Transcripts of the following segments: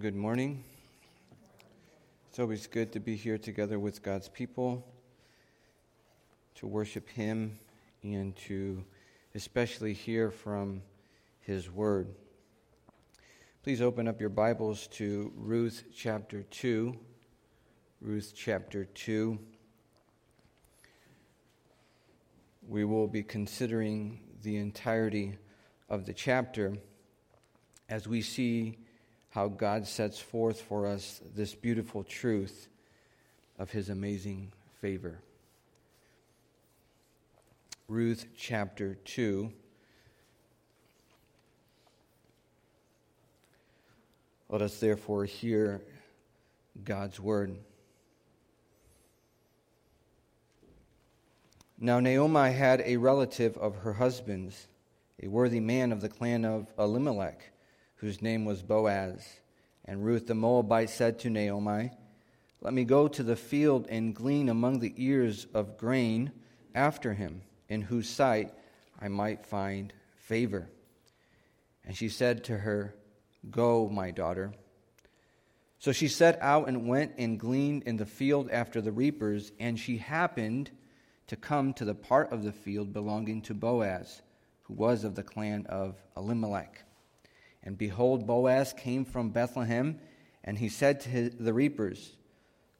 Good morning. It's always good to be here together with God's people, to worship Him, and to especially hear from His Word. Please open up your Bibles to Ruth chapter 2. Ruth chapter 2. We will be considering the entirety of the chapter as we see how God sets forth for us this beautiful truth of his amazing favor. Ruth chapter 2. Let us therefore hear God's word. Now, Naomi had a relative of her husband's, a worthy man of the clan of Elimelech whose name was Boaz. And Ruth the Moabite said to Naomi, Let me go to the field and glean among the ears of grain after him, in whose sight I might find favor. And she said to her, Go, my daughter. So she set out and went and gleaned in the field after the reapers, and she happened to come to the part of the field belonging to Boaz, who was of the clan of Elimelech. And behold, Boaz came from Bethlehem, and he said to his, the reapers,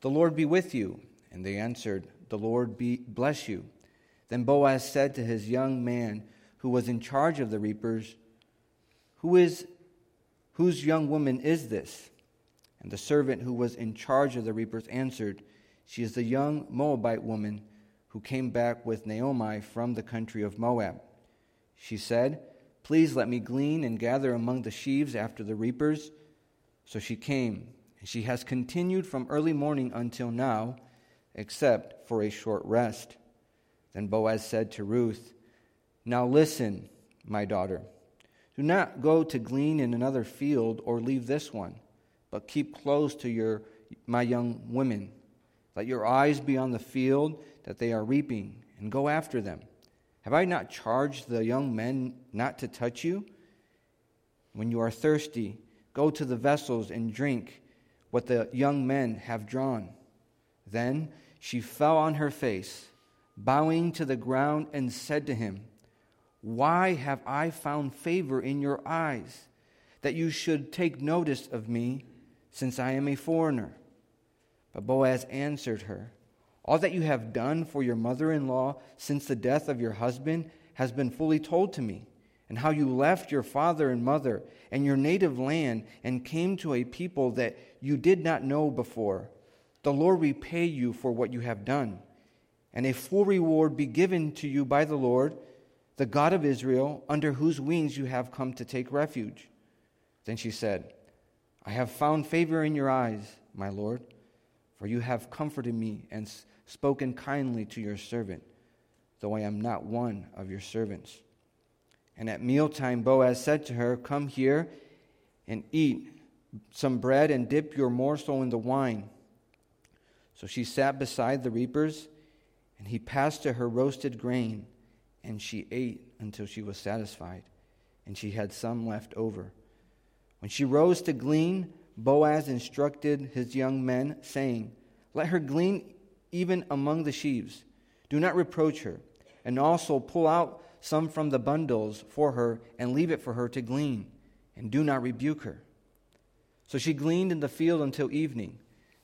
The Lord be with you. And they answered, The Lord be, bless you. Then Boaz said to his young man who was in charge of the reapers, Who is, Whose young woman is this? And the servant who was in charge of the reapers answered, She is the young Moabite woman who came back with Naomi from the country of Moab. She said, Please let me glean and gather among the sheaves after the reapers. So she came, and she has continued from early morning until now, except for a short rest. Then Boaz said to Ruth, Now listen, my daughter. Do not go to glean in another field or leave this one, but keep close to your, my young women. Let your eyes be on the field that they are reaping, and go after them. Have I not charged the young men not to touch you? When you are thirsty, go to the vessels and drink what the young men have drawn. Then she fell on her face, bowing to the ground, and said to him, Why have I found favor in your eyes, that you should take notice of me, since I am a foreigner? But Boaz answered her, all that you have done for your mother in law since the death of your husband has been fully told to me, and how you left your father and mother and your native land and came to a people that you did not know before. The Lord repay you for what you have done, and a full reward be given to you by the Lord, the God of Israel, under whose wings you have come to take refuge. Then she said, I have found favor in your eyes, my Lord, for you have comforted me and spoken kindly to your servant, though I am not one of your servants. And at mealtime, Boaz said to her, Come here and eat some bread and dip your morsel in the wine. So she sat beside the reapers, and he passed to her roasted grain, and she ate until she was satisfied, and she had some left over. When she rose to glean, Boaz instructed his young men, saying, Let her glean even among the sheaves. Do not reproach her, and also pull out some from the bundles for her and leave it for her to glean, and do not rebuke her. So she gleaned in the field until evening,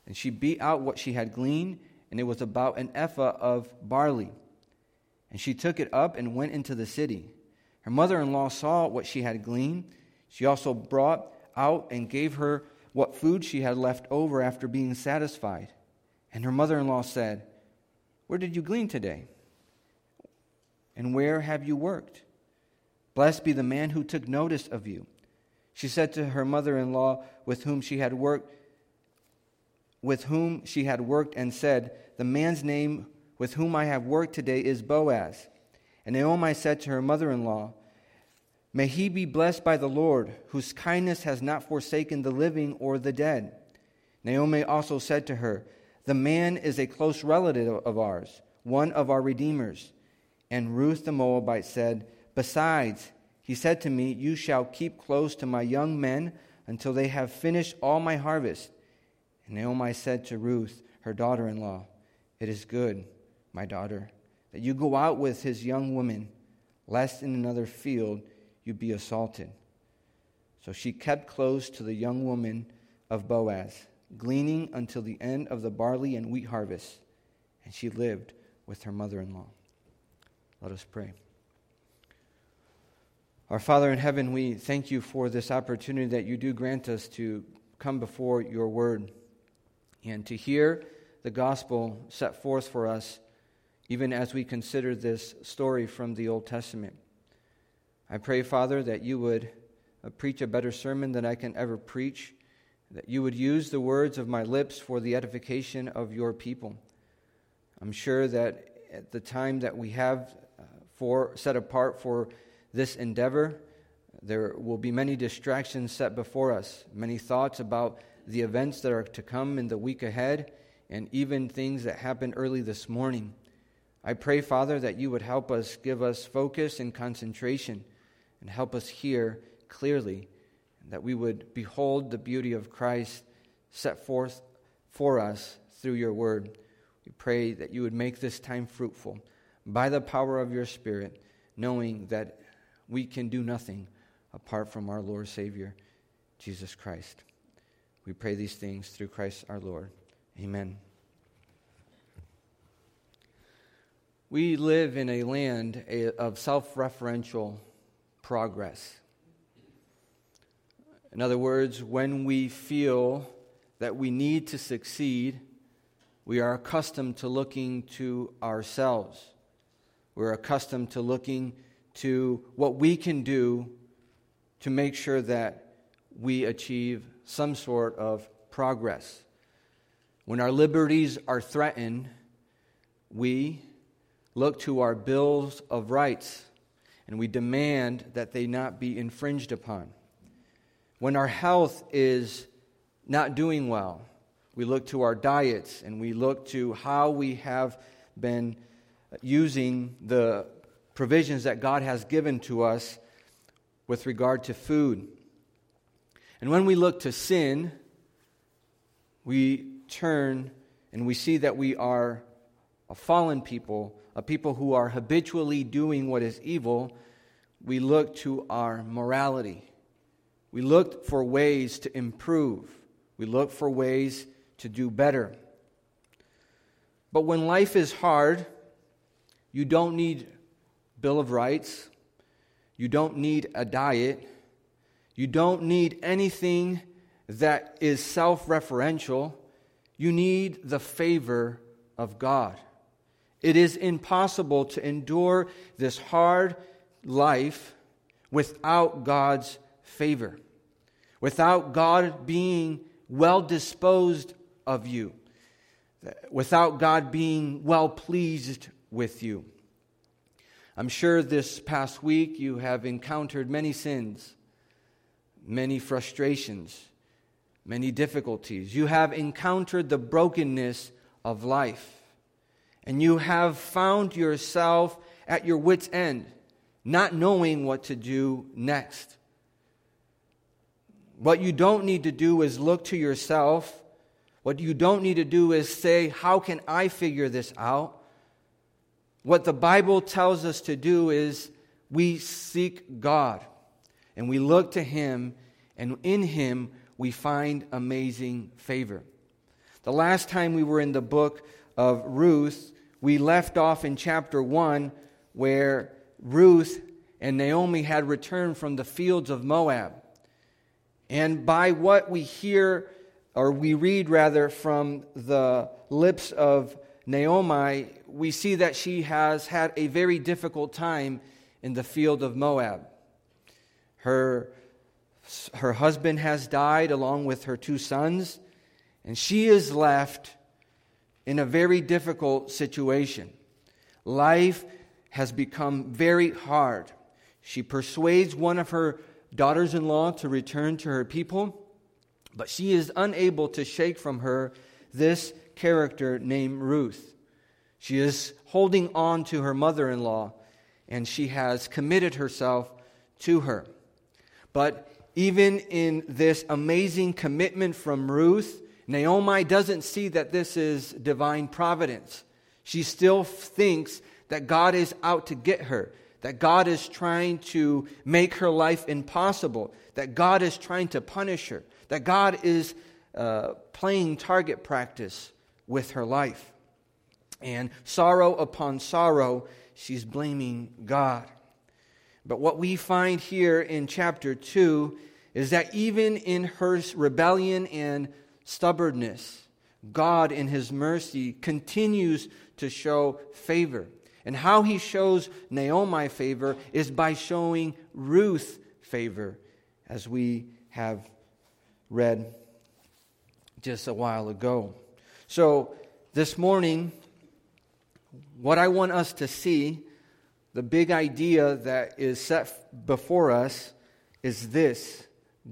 and she beat out what she had gleaned, and it was about an ephah of barley. And she took it up and went into the city. Her mother in law saw what she had gleaned. She also brought out and gave her what food she had left over after being satisfied. And her mother in law said, Where did you glean today? And where have you worked? Blessed be the man who took notice of you. She said to her mother in law, with whom she had worked, with whom she had worked, and said, The man's name with whom I have worked today is Boaz. And Naomi said to her mother in law, May he be blessed by the Lord, whose kindness has not forsaken the living or the dead. Naomi also said to her, the man is a close relative of ours, one of our redeemers. And Ruth the Moabite said, Besides, he said to me, You shall keep close to my young men, until they have finished all my harvest. And Naomi said to Ruth, her daughter in law, It is good, my daughter, that you go out with his young women, lest in another field you be assaulted. So she kept close to the young woman of Boaz, gleaning until the end of the barley and wheat harvest, and she lived with her mother in law. Let us pray. Our Father in heaven, we thank you for this opportunity that you do grant us to come before your word and to hear the gospel set forth for us, even as we consider this story from the Old Testament. I pray, Father, that you would uh, preach a better sermon than I can ever preach, that you would use the words of my lips for the edification of your people. I'm sure that at the time that we have uh, for set apart for this endeavor. There will be many distractions set before us, many thoughts about the events that are to come in the week ahead, and even things that happened early this morning. I pray, Father, that you would help us, give us focus and concentration, and help us hear clearly, that we would behold the beauty of Christ set forth for us through your word. We pray that you would make this time fruitful by the power of your Spirit, knowing that we can do nothing apart from our Lord Savior, Jesus Christ. We pray these things through Christ our Lord. Amen. We live in a land of self referential progress. In other words, when we feel that we need to succeed, we are accustomed to looking to ourselves. We're accustomed to looking to what we can do to make sure that we achieve some sort of progress. When our liberties are threatened, we look to our bills of rights and we demand that they not be infringed upon. When our health is not doing well, we look to our diets and we look to how we have been using the provisions that God has given to us with regard to food. And when we look to sin, we turn and we see that we are a fallen people, a people who are habitually doing what is evil. We look to our morality. We look for ways to improve. We look for ways to do better. But when life is hard, you don't need Bill of Rights. You don't need a diet. You don't need anything that is self referential. You need the favor of God. It is impossible to endure this hard life without God's favor, without God being well disposed of you, without God being well pleased with you. I'm sure this past week you have encountered many sins, many frustrations, many difficulties. You have encountered the brokenness of life. And you have found yourself at your wits' end, not knowing what to do next. What you don't need to do is look to yourself. What you don't need to do is say, How can I figure this out? What the Bible tells us to do is we seek God and we look to Him, and in Him we find amazing favor. The last time we were in the book of Ruth, we left off in chapter 1 where Ruth and Naomi had returned from the fields of Moab. And by what we hear, or we read rather, from the lips of Naomi, we see that she has had a very difficult time in the field of Moab. Her, her husband has died along with her two sons, and she is left in a very difficult situation. Life has become very hard. She persuades one of her daughters in law to return to her people, but she is unable to shake from her this character named Ruth. She is holding on to her mother in law, and she has committed herself to her. But even in this amazing commitment from Ruth, Naomi doesn't see that this is divine providence. She still thinks that God is out to get her, that God is trying to make her life impossible, that God is trying to punish her, that God is uh, playing target practice with her life. And sorrow upon sorrow, she's blaming God. But what we find here in chapter 2 is that even in her rebellion and stubbornness, God, in His mercy, continues to show favor. And how He shows Naomi favor is by showing Ruth favor, as we have read just a while ago. So, this morning, what I want us to see, the big idea that is set before us, is this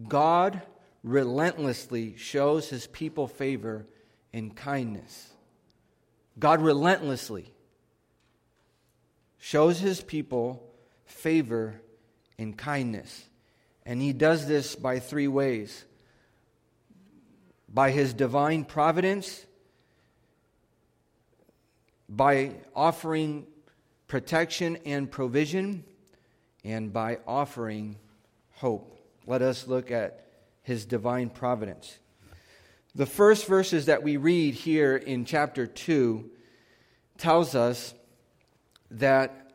God relentlessly shows his people favor in kindness. God relentlessly shows his people favor and kindness. And he does this by three ways by his divine providence, by offering protection and provision, and by offering hope. Let us look at his divine providence. The first verses that we read here in chapter 2 tells us that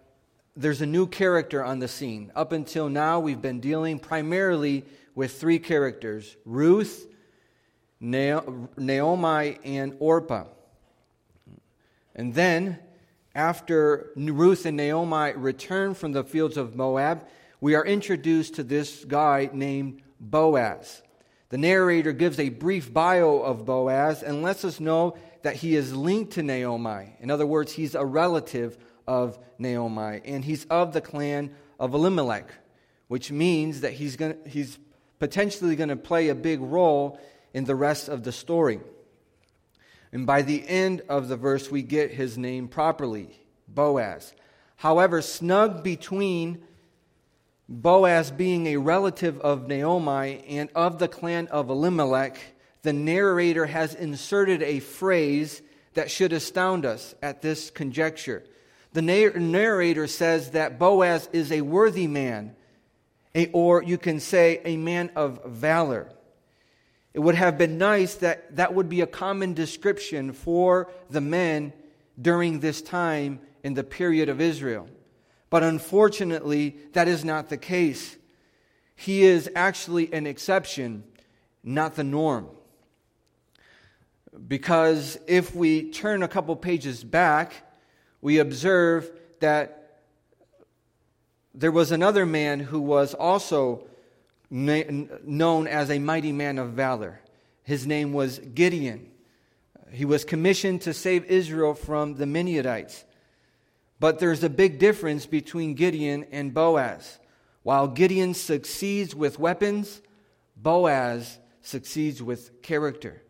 there's a new character on the scene. Up until now, we've been dealing primarily with three characters Ruth, Naomi, and Orpah. And then, after Ruth and Naomi return from the fields of Moab, we are introduced to this guy named Boaz. The narrator gives a brief bio of Boaz and lets us know that he is linked to Naomi. In other words, he's a relative of Naomi, and he's of the clan of Elimelech, which means that he's, gonna, he's potentially going to play a big role in the rest of the story. And by the end of the verse, we get his name properly Boaz. However, snug between Boaz being a relative of Naomi and of the clan of Elimelech, the narrator has inserted a phrase that should astound us at this conjecture. The narrator says that Boaz is a worthy man, or you can say a man of valor. It would have been nice that that would be a common description for the men during this time in the period of Israel. But unfortunately, that is not the case. He is actually an exception, not the norm. Because if we turn a couple pages back, we observe that there was another man who was also known as a mighty man of valor. His name was Gideon. He was commissioned to save Israel from the Midianites. But there's a big difference between Gideon and Boaz. While Gideon succeeds with weapons, Boaz succeeds with character.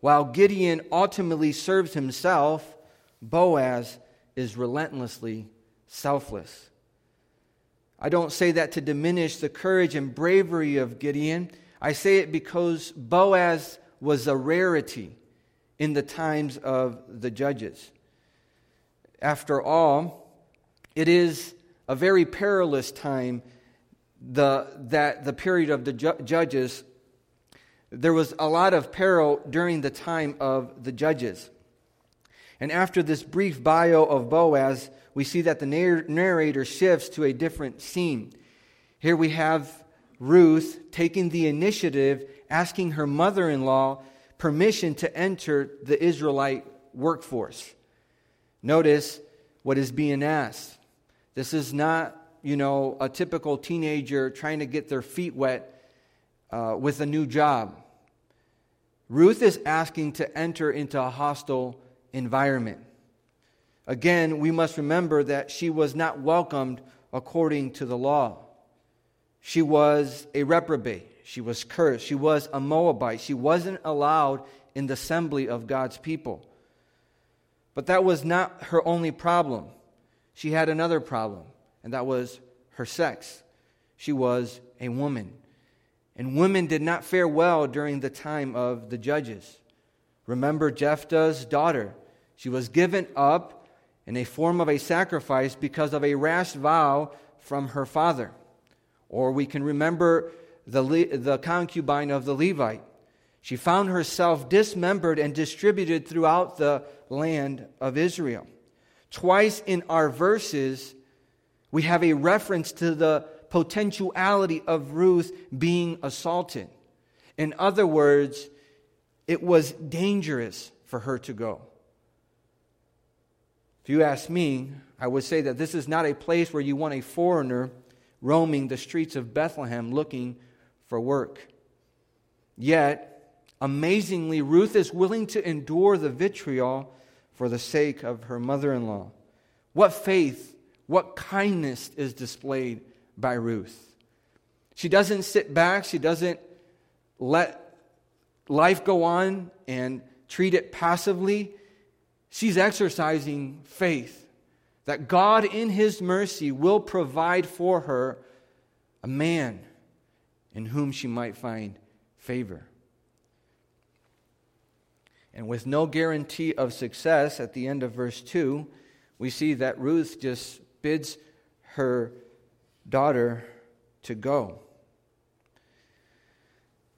While Gideon ultimately serves himself, Boaz is relentlessly selfless. I don't say that to diminish the courage and bravery of Gideon. I say it because Boaz was a rarity in the times of the judges. After all, it is a very perilous time the, that the period of the ju- judges. There was a lot of peril during the time of the judges. And after this brief bio of Boaz, we see that the narrator shifts to a different scene. Here we have Ruth taking the initiative, asking her mother in law permission to enter the Israelite workforce. Notice what is being asked. This is not, you know, a typical teenager trying to get their feet wet uh, with a new job. Ruth is asking to enter into a hostile environment. Again, we must remember that she was not welcomed according to the law. She was a reprobate. She was cursed. She was a Moabite. She wasn't allowed in the assembly of God's people. But that was not her only problem. She had another problem, and that was her sex. She was a woman. And women did not fare well during the time of the judges. Remember Jephthah's daughter. She was given up in a form of a sacrifice because of a rash vow from her father. Or we can remember the, the concubine of the Levite. She found herself dismembered and distributed throughout the land of Israel. Twice in our verses, we have a reference to the potentiality of Ruth being assaulted. In other words, it was dangerous for her to go. If you ask me, I would say that this is not a place where you want a foreigner roaming the streets of Bethlehem looking for work. Yet, amazingly, Ruth is willing to endure the vitriol for the sake of her mother in law. What faith, what kindness is displayed by Ruth. She doesn't sit back, she doesn't let life go on and treat it passively. She's exercising faith that God, in His mercy, will provide for her a man in whom she might find favor. And with no guarantee of success at the end of verse 2, we see that Ruth just bids her daughter to go.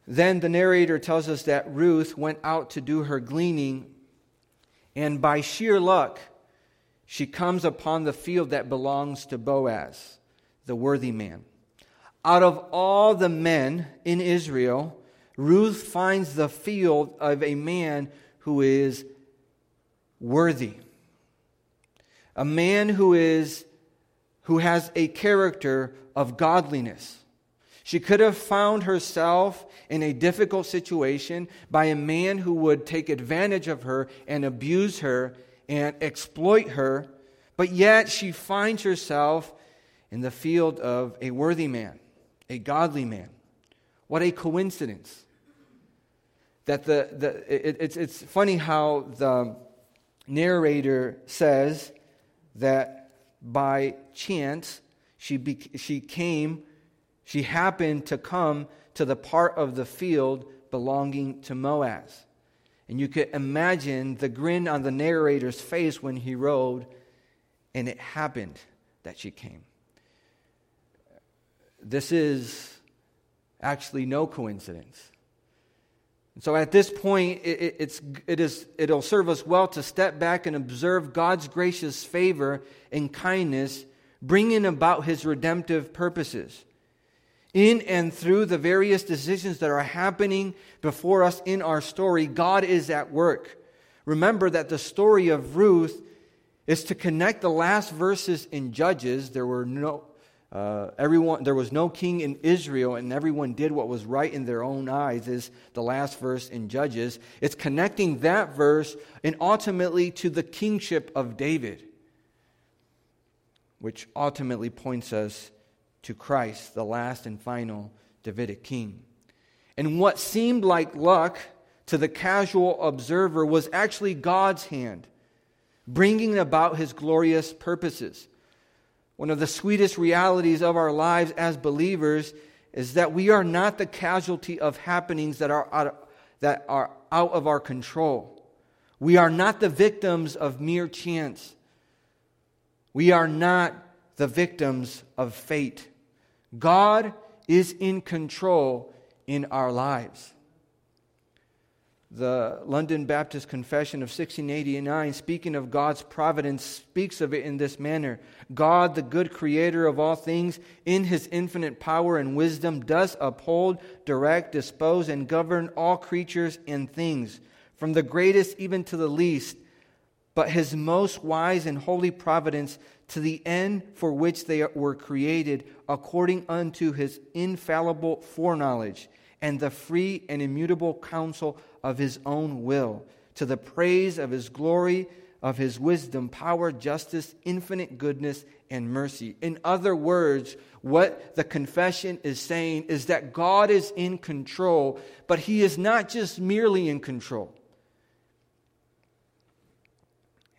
Then the narrator tells us that Ruth went out to do her gleaning, and by sheer luck, she comes upon the field that belongs to Boaz, the worthy man. Out of all the men in Israel, Ruth finds the field of a man who is worthy. A man who is who has a character of godliness. She could have found herself in a difficult situation by a man who would take advantage of her and abuse her and exploit her, but yet she finds herself in the field of a worthy man, a godly man. What a coincidence. That the, the, it, it's, it's funny how the narrator says that by chance she, be, she came, she happened to come to the part of the field belonging to Boaz. And you could imagine the grin on the narrator's face when he wrote, and it happened that she came. This is actually no coincidence. So at this point, it, it's, it is, it'll serve us well to step back and observe God's gracious favor and kindness bringing about his redemptive purposes. In and through the various decisions that are happening before us in our story, God is at work. Remember that the story of Ruth is to connect the last verses in Judges. There were no, uh, everyone, there was no king in Israel, and everyone did what was right in their own eyes, is the last verse in Judges. It's connecting that verse and ultimately to the kingship of David, which ultimately points us to Christ, the last and final Davidic king. And what seemed like luck to the casual observer was actually God's hand, bringing about his glorious purposes. One of the sweetest realities of our lives as believers is that we are not the casualty of happenings that are out of, that are out of our control. We are not the victims of mere chance. We are not the victims of fate. God is in control in our lives. The London Baptist Confession of 1689, speaking of God's providence, speaks of it in this manner. God, the good creator of all things, in his infinite power and wisdom, does uphold, direct, dispose, and govern all creatures and things, from the greatest even to the least, but his most wise and holy providence to the end for which they were created, according unto his infallible foreknowledge and the free and immutable counsel of his own will, to the praise of his glory, of his wisdom, power, justice, infinite goodness, and mercy. In other words, what the confession is saying is that God is in control, but he is not just merely in control.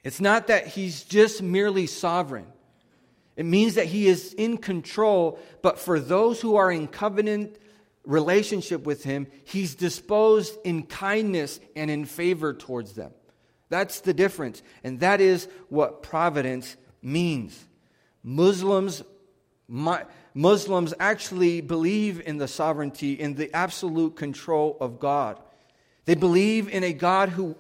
It's not that he's just merely sovereign. It means that he is in control, but for those who are in covenant relationship with Him, He's disposed in kindness and in favor towards them. That's the difference. And that is what providence means. Muslims, Muslims actually believe in the sovereignty, in the absolute control of God. They believe in a God who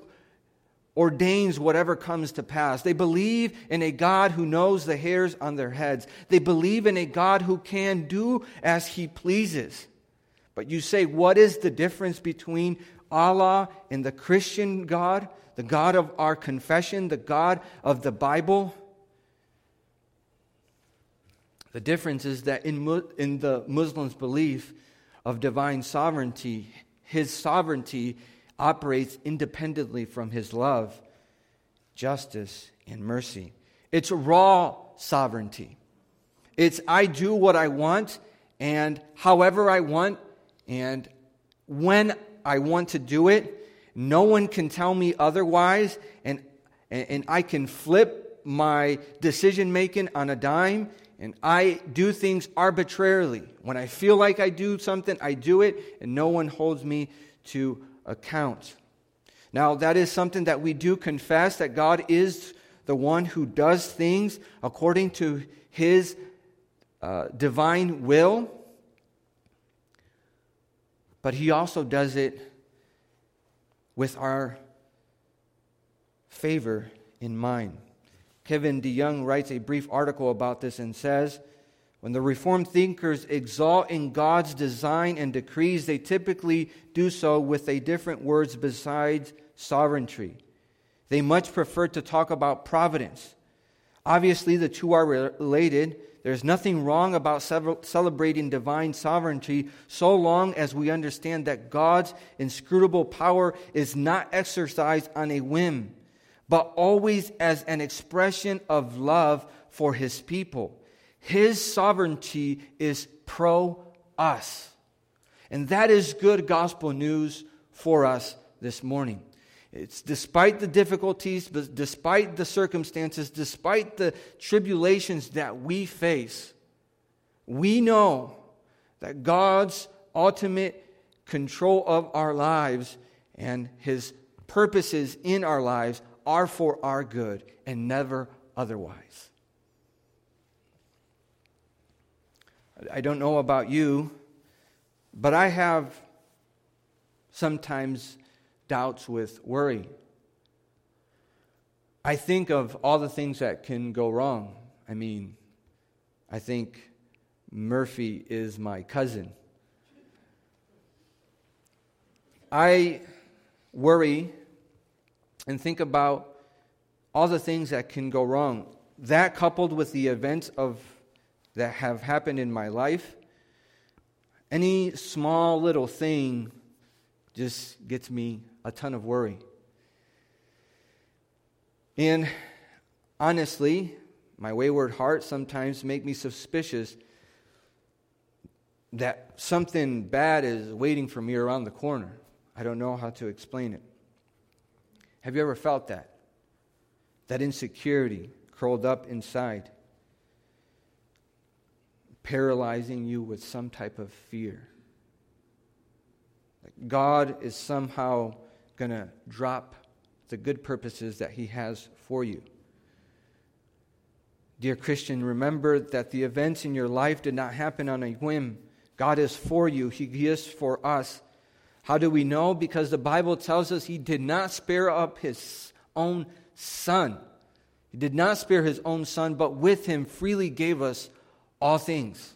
ordains whatever comes to pass. They believe in a God who knows the hairs on their heads. They believe in a God who can do as he pleases. But you say, what is the difference between Allah and the Christian God, the God of our confession, the God of the Bible? The difference is that in, in the Muslim's belief of divine sovereignty, his sovereignty operates independently from his love, justice, and mercy. It's raw sovereignty. It's I do what I want and however I want and when I want to do it. No one can tell me otherwise, and, and I can flip my decision making on a dime, and I do things arbitrarily. When I feel like I do something, I do it, and no one holds me to account. Now, that is something that we do confess that God is the one who does things according to his uh, divine will, but he also does it with our favor in mind. Kevin DeYoung writes a brief article about this and says, when the Reformed thinkers exalt in God's design and decrees, they typically do so with a different words besides sovereignty. They much prefer to talk about providence. Obviously, the two are related. There's nothing wrong about celebrating divine sovereignty so long as we understand that God's inscrutable power is not exercised on a whim, but always as an expression of love for his people. His sovereignty is pro us. And that is good gospel news for us this morning. It's despite the difficulties, but despite the circumstances, despite the tribulations that we face, we know that God's ultimate control of our lives and his purposes in our lives are for our good and never otherwise. I don't know about you, but I have sometimes doubts with worry. I think of all the things that can go wrong. I mean, I think Murphy is my cousin. I worry and think about all the things that can go wrong. That coupled with the events of that have happened in my life, any small little thing just gets me a ton of worry. And honestly, my wayward heart sometimes make me suspicious that something bad is waiting for me around the corner. I don't know how to explain it. Have you ever felt that? That insecurity curled up inside paralyzing you with some type of fear. God is somehow going to drop the good purposes that He has for you. Dear Christian, remember that the events in your life did not happen on a whim. God is for you, He is for us. How do we know? Because the Bible tells us He did not spare up His own Son. He did not spare His own Son, but with Him freely gave us all things.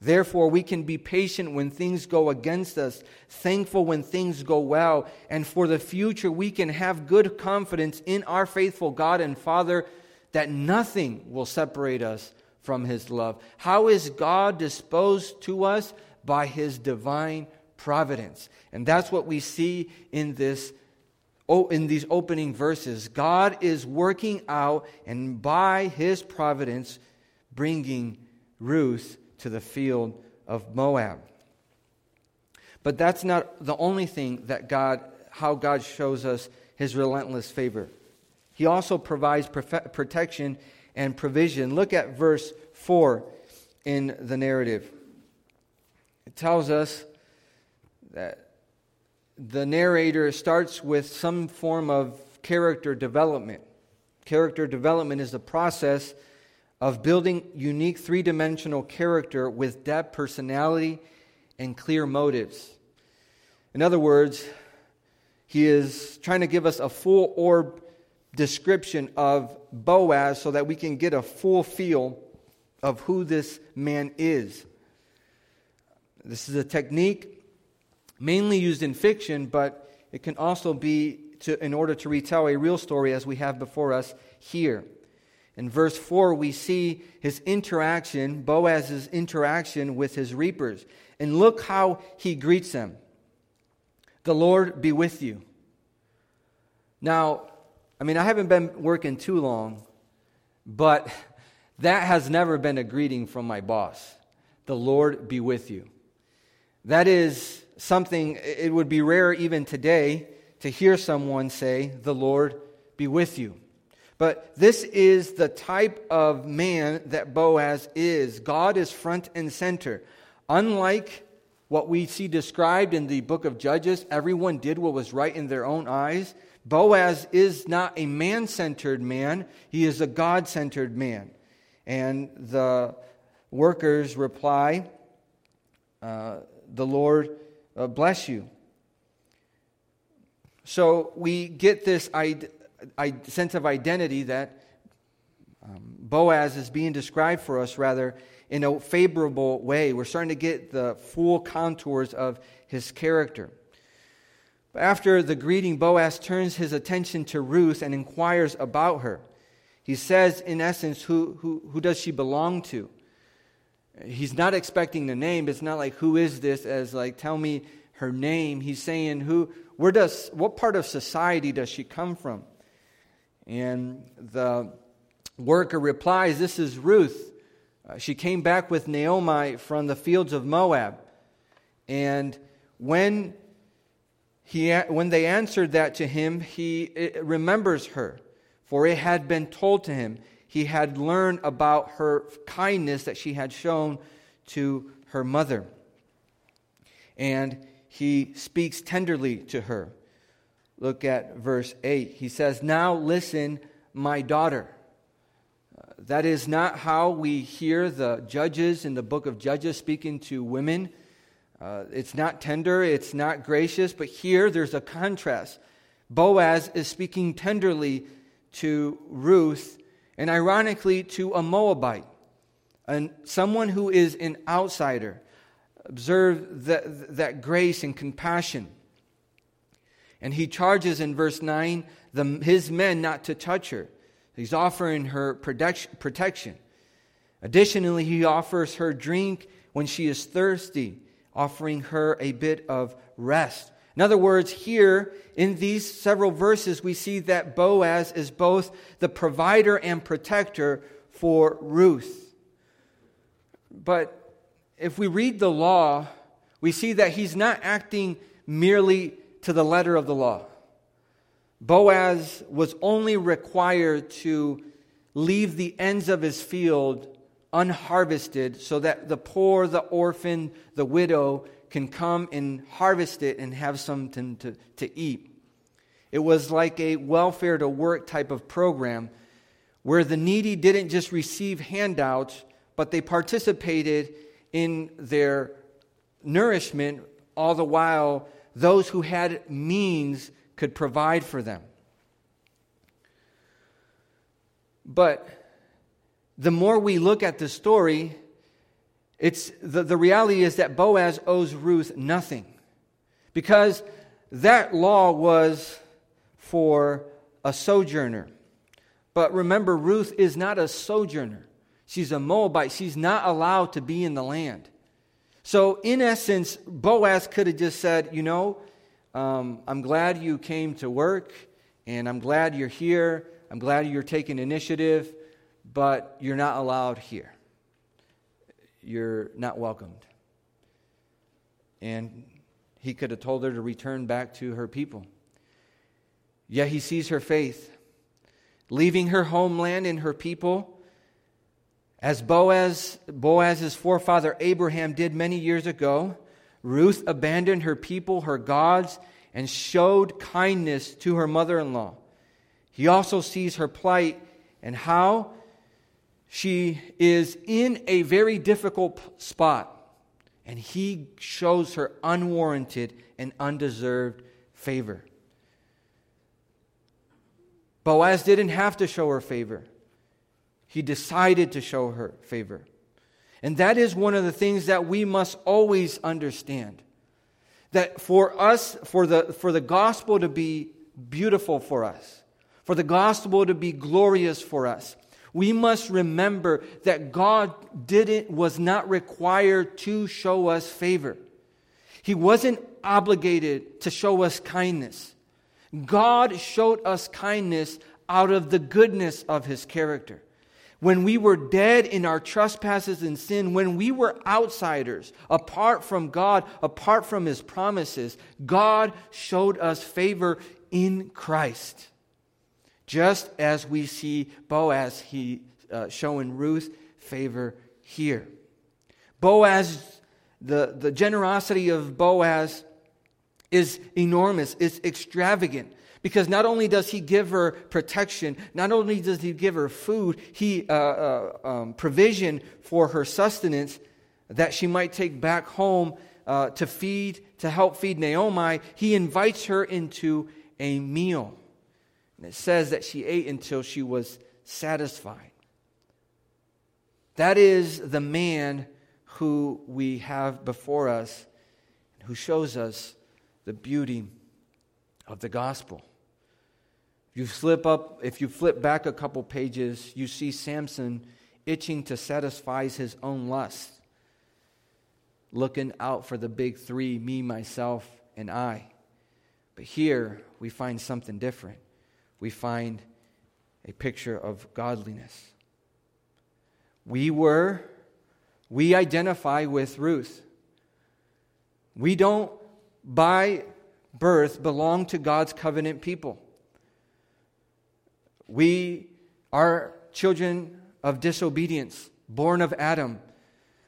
Therefore, we can be patient when things go against us, thankful when things go well, and for the future, we can have good confidence in our faithful God and Father that nothing will separate us from His love. How is God disposed to us? By His divine providence. And that's what we see in this Oh, in these opening verses. God is working out and by his providence bringing Ruth to the field of Moab. But that's not the only thing that God, how God shows us his relentless favor. He also provides protection and provision. Look at verse 4 in the narrative. it tells us that the narrator starts with some form of character development. Character development is the process of building unique three dimensional character with depth, personality, and clear motives. In other words, he is trying to give us a full orb description of Boaz so that we can get a full feel of who this man is. This is a technique mainly used in fiction, but it can also be to, in order to retell a real story as we have before us here. In verse 4, we see his interaction, Boaz's interaction with his reapers. And look how he greets them The Lord be with you. Now, I mean, I haven't been working too long, but that has never been a greeting from my boss. The Lord be with you. That is something, it would be rare even today to hear someone say, The Lord be with you. But this is the type of man that Boaz is. God is front and center. Unlike what we see described in the book of Judges, everyone did what was right in their own eyes. Boaz is not a man centered man, he is a God centered man. And the workers reply, uh, The Lord uh, bless you. So we get this sense of identity that um, Boaz is being described for us rather in a favorable way. We're starting to get the full contours of his character. But after the greeting, Boaz turns his attention to Ruth and inquires about her. He says, in essence, who, who, who does she belong to? He's not expecting the name. It's not like, who is this? As like, tell me her name. He's saying, who, where does, what part of society does she come from? And the worker replies, This is Ruth. Uh, she came back with Naomi from the fields of Moab. And when, he, when they answered that to him, he remembers her. For it had been told to him, he had learned about her kindness that she had shown to her mother. And he speaks tenderly to her. Look at verse 8. He says, Now listen, my daughter. Uh, that is not how we hear the judges in the book of Judges speaking to women. Uh, it's not tender, it's not gracious, but here there's a contrast. Boaz is speaking tenderly to Ruth, and ironically to a Moabite, and someone who is an outsider. Observe that, that grace and compassion. And he charges in verse 9 the, his men not to touch her. He's offering her protection. Additionally, he offers her drink when she is thirsty, offering her a bit of rest. In other words, here in these several verses, we see that Boaz is both the provider and protector for Ruth. But if we read the law, we see that he's not acting merely to the letter of the law. Boaz was only required to leave the ends of his field unharvested so that the poor, the orphan, the widow can come and harvest it and have something to, to eat. It was like a welfare to work type of program where the needy didn't just receive handouts, but they participated in their nourishment, all the while those who had means could provide for them. But the more we look at the story, it's, the, the reality is that Boaz owes Ruth nothing because that law was for a sojourner. But remember, Ruth is not a sojourner. She's a Moabite. She's not allowed to be in the land. So, in essence, Boaz could have just said, You know, um, I'm glad you came to work, and I'm glad you're here. I'm glad you're taking initiative, but you're not allowed here you're not welcomed. And he could have told her to return back to her people. Yet he sees her faith, leaving her homeland and her people, As Boaz, Boaz's forefather Abraham did many years ago, Ruth abandoned her people, her gods, and showed kindness to her mother in law. He also sees her plight and how she is in a very difficult spot. And he shows her unwarranted and undeserved favor. Boaz didn't have to show her favor. He decided to show her favor. And that is one of the things that we must always understand. That for us, for the, for the gospel to be beautiful for us, for the gospel to be glorious for us, we must remember that God didn't, was not required to show us favor. He wasn't obligated to show us kindness. God showed us kindness out of the goodness of his character. When we were dead in our trespasses and sin, when we were outsiders, apart from God, apart from his promises, God showed us favor in Christ. Just as we see Boaz he uh, showing Ruth favor here. Boaz, the, the generosity of Boaz is enormous, it's extravagant. Because not only does he give her protection, not only does he give her food, he uh, uh, um, provision for her sustenance that she might take back home uh, to feed, to help feed Naomi. He invites her into a meal. And it says that she ate until she was satisfied. That is the man who we have before us, who shows us the beauty of the gospel. You flip up, if you flip back a couple pages, you see Samson itching to satisfy his own lust, looking out for the big three me, myself, and I. But here we find something different. We find a picture of godliness. We were, we identify with Ruth. We don't by birth belong to God's covenant people. We are children of disobedience, born of Adam,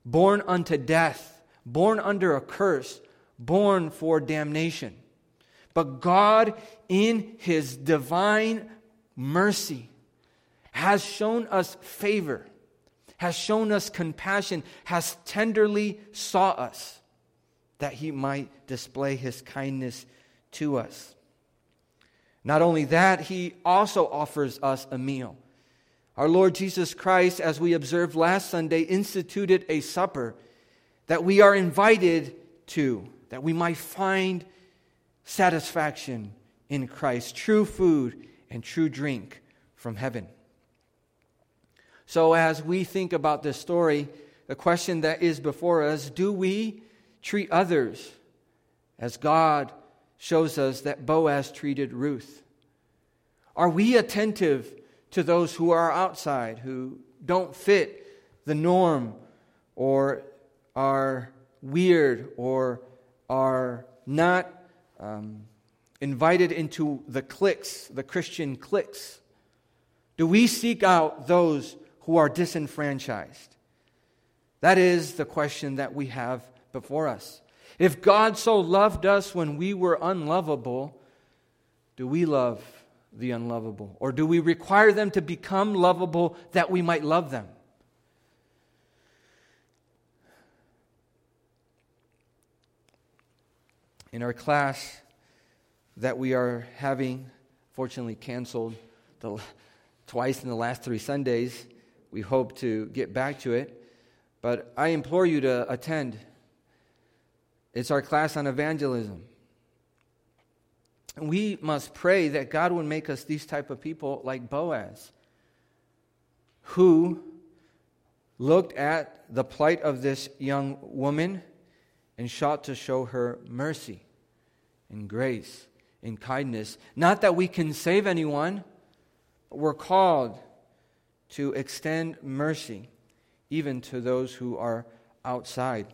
born unto death, born under a curse, born for damnation. But God, in His divine mercy, has shown us favor, has shown us compassion, has tenderly sought us that he might display his kindness to us. Not only that, he also offers us a meal. Our Lord Jesus Christ, as we observed last Sunday, instituted a supper that we are invited to, that we might find satisfaction in Christ, true food and true drink from heaven. So, as we think about this story, the question that is before us do we treat others as God shows us that Boaz treated Ruth? Are we attentive to those who are outside, who don't fit the norm, or are weird, or are not um, invited into the cliques, the Christian cliques? Do we seek out those who are disenfranchised? That is the question that we have before us. If God so loved us when we were unlovable, do we love the unlovable? Or do we require them to become lovable that we might love them? In our class that we are having, fortunately canceled the, twice in the last three Sundays, we hope to get back to it. But I implore you to attend it's our class on evangelism. We must pray that God would make us these type of people like Boaz, who looked at the plight of this young woman and sought to show her mercy and grace and kindness. Not that we can save anyone, but we're called to extend mercy even to those who are outside.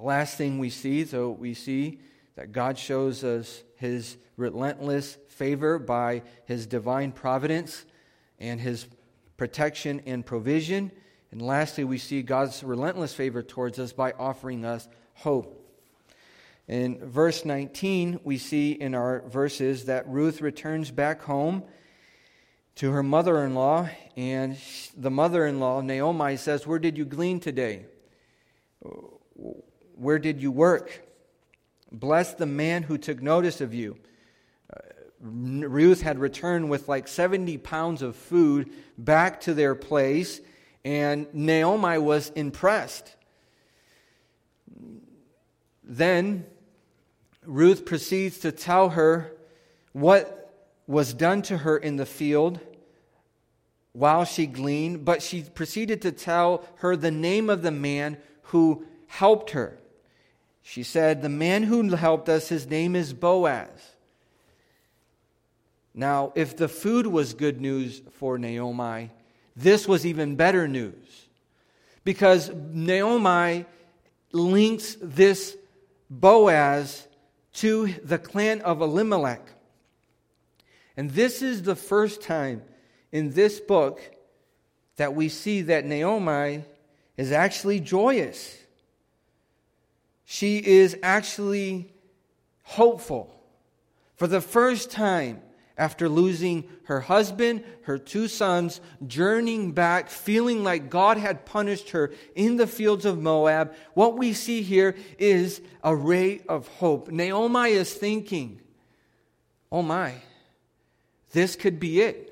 The last thing we see, so we see that God shows us his relentless favor by his divine providence and his protection and provision. And lastly, we see God's relentless favor towards us by offering us hope. In verse 19, we see in our verses that Ruth returns back home to her mother in law, and the mother in law, Naomi, says, Where did you glean today? Where did you work? Bless the man who took notice of you. Uh, Ruth had returned with like 70 pounds of food back to their place, and Naomi was impressed. Then Ruth proceeds to tell her what was done to her in the field while she gleaned, but she proceeded to tell her the name of the man who helped her. She said, The man who helped us, his name is Boaz. Now, if the food was good news for Naomi, this was even better news. Because Naomi links this Boaz to the clan of Elimelech. And this is the first time in this book that we see that Naomi is actually joyous. She is actually hopeful. For the first time after losing her husband, her two sons, journeying back, feeling like God had punished her in the fields of Moab, what we see here is a ray of hope. Naomi is thinking, oh my, this could be it.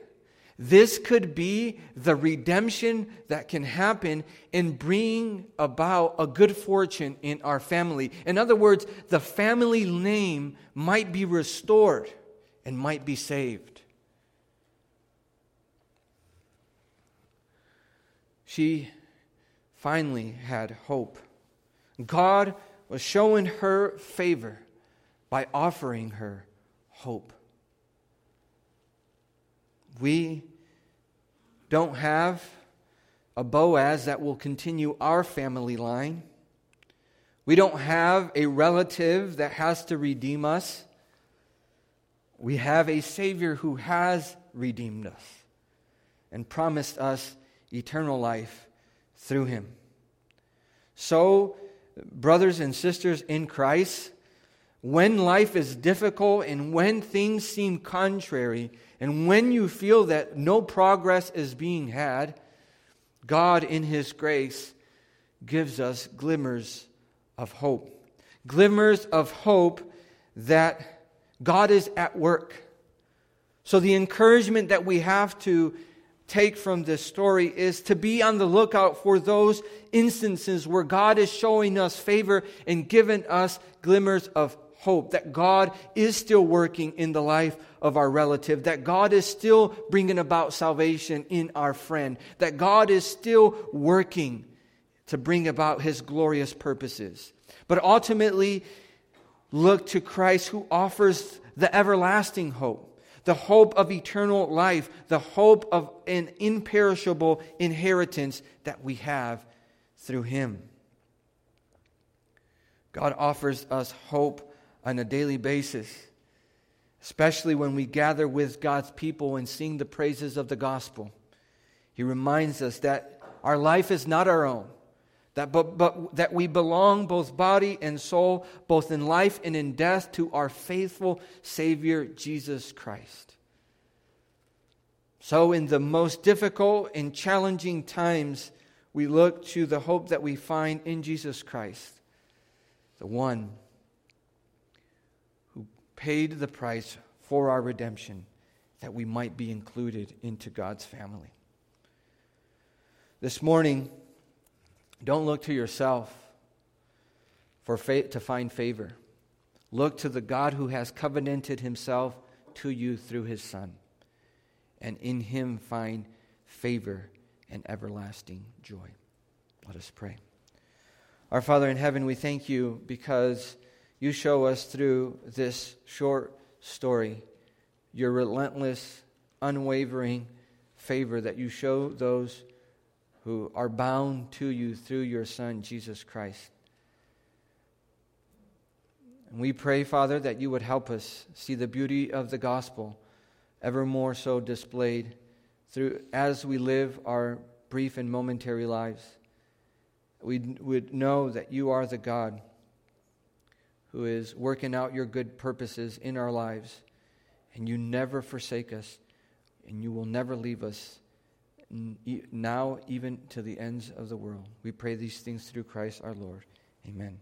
This could be the redemption that can happen in bringing about a good fortune in our family. In other words, the family name might be restored and might be saved. She finally had hope. God was showing her favor by offering her hope. We don't have a Boaz that will continue our family line. We don't have a relative that has to redeem us. We have a Savior who has redeemed us and promised us eternal life through him. So, brothers and sisters in Christ, when life is difficult and when things seem contrary, and when you feel that no progress is being had, God, in His grace, gives us glimmers of hope. Glimmers of hope that God is at work. So, the encouragement that we have to take from this story is to be on the lookout for those instances where God is showing us favor and giving us glimmers of hope that God is still working in the life of our relative, that God is still bringing about salvation in our friend, that God is still working to bring about his glorious purposes. But ultimately, look to Christ who offers the everlasting hope. The hope of eternal life, the hope of an imperishable inheritance that we have through Him. God offers us hope on a daily basis, especially when we gather with God's people and sing the praises of the gospel. He reminds us that our life is not our own, that, but, but that we belong both body and soul, both in life and in death, to our faithful Savior, Jesus Christ. So, in the most difficult and challenging times, we look to the hope that we find in Jesus Christ, the one paid the price for our redemption that we might be included into God's family. This morning, don't look to yourself for fa- to find favor. Look to the God who has covenanted himself to you through his Son, and in him find favor and everlasting joy. Let us pray. Our Father in heaven, we thank you because you show us through this short story your relentless, unwavering favor that you show those who are bound to you through your Son, Jesus Christ. And we pray, Father, that you would help us see the beauty of the gospel ever more so displayed through as we live our brief and momentary lives, we would know that you are the God who is working out your good purposes in our lives, and you never forsake us, and you will never leave us now, even to the ends of the world. We pray these things through Christ our Lord. Amen.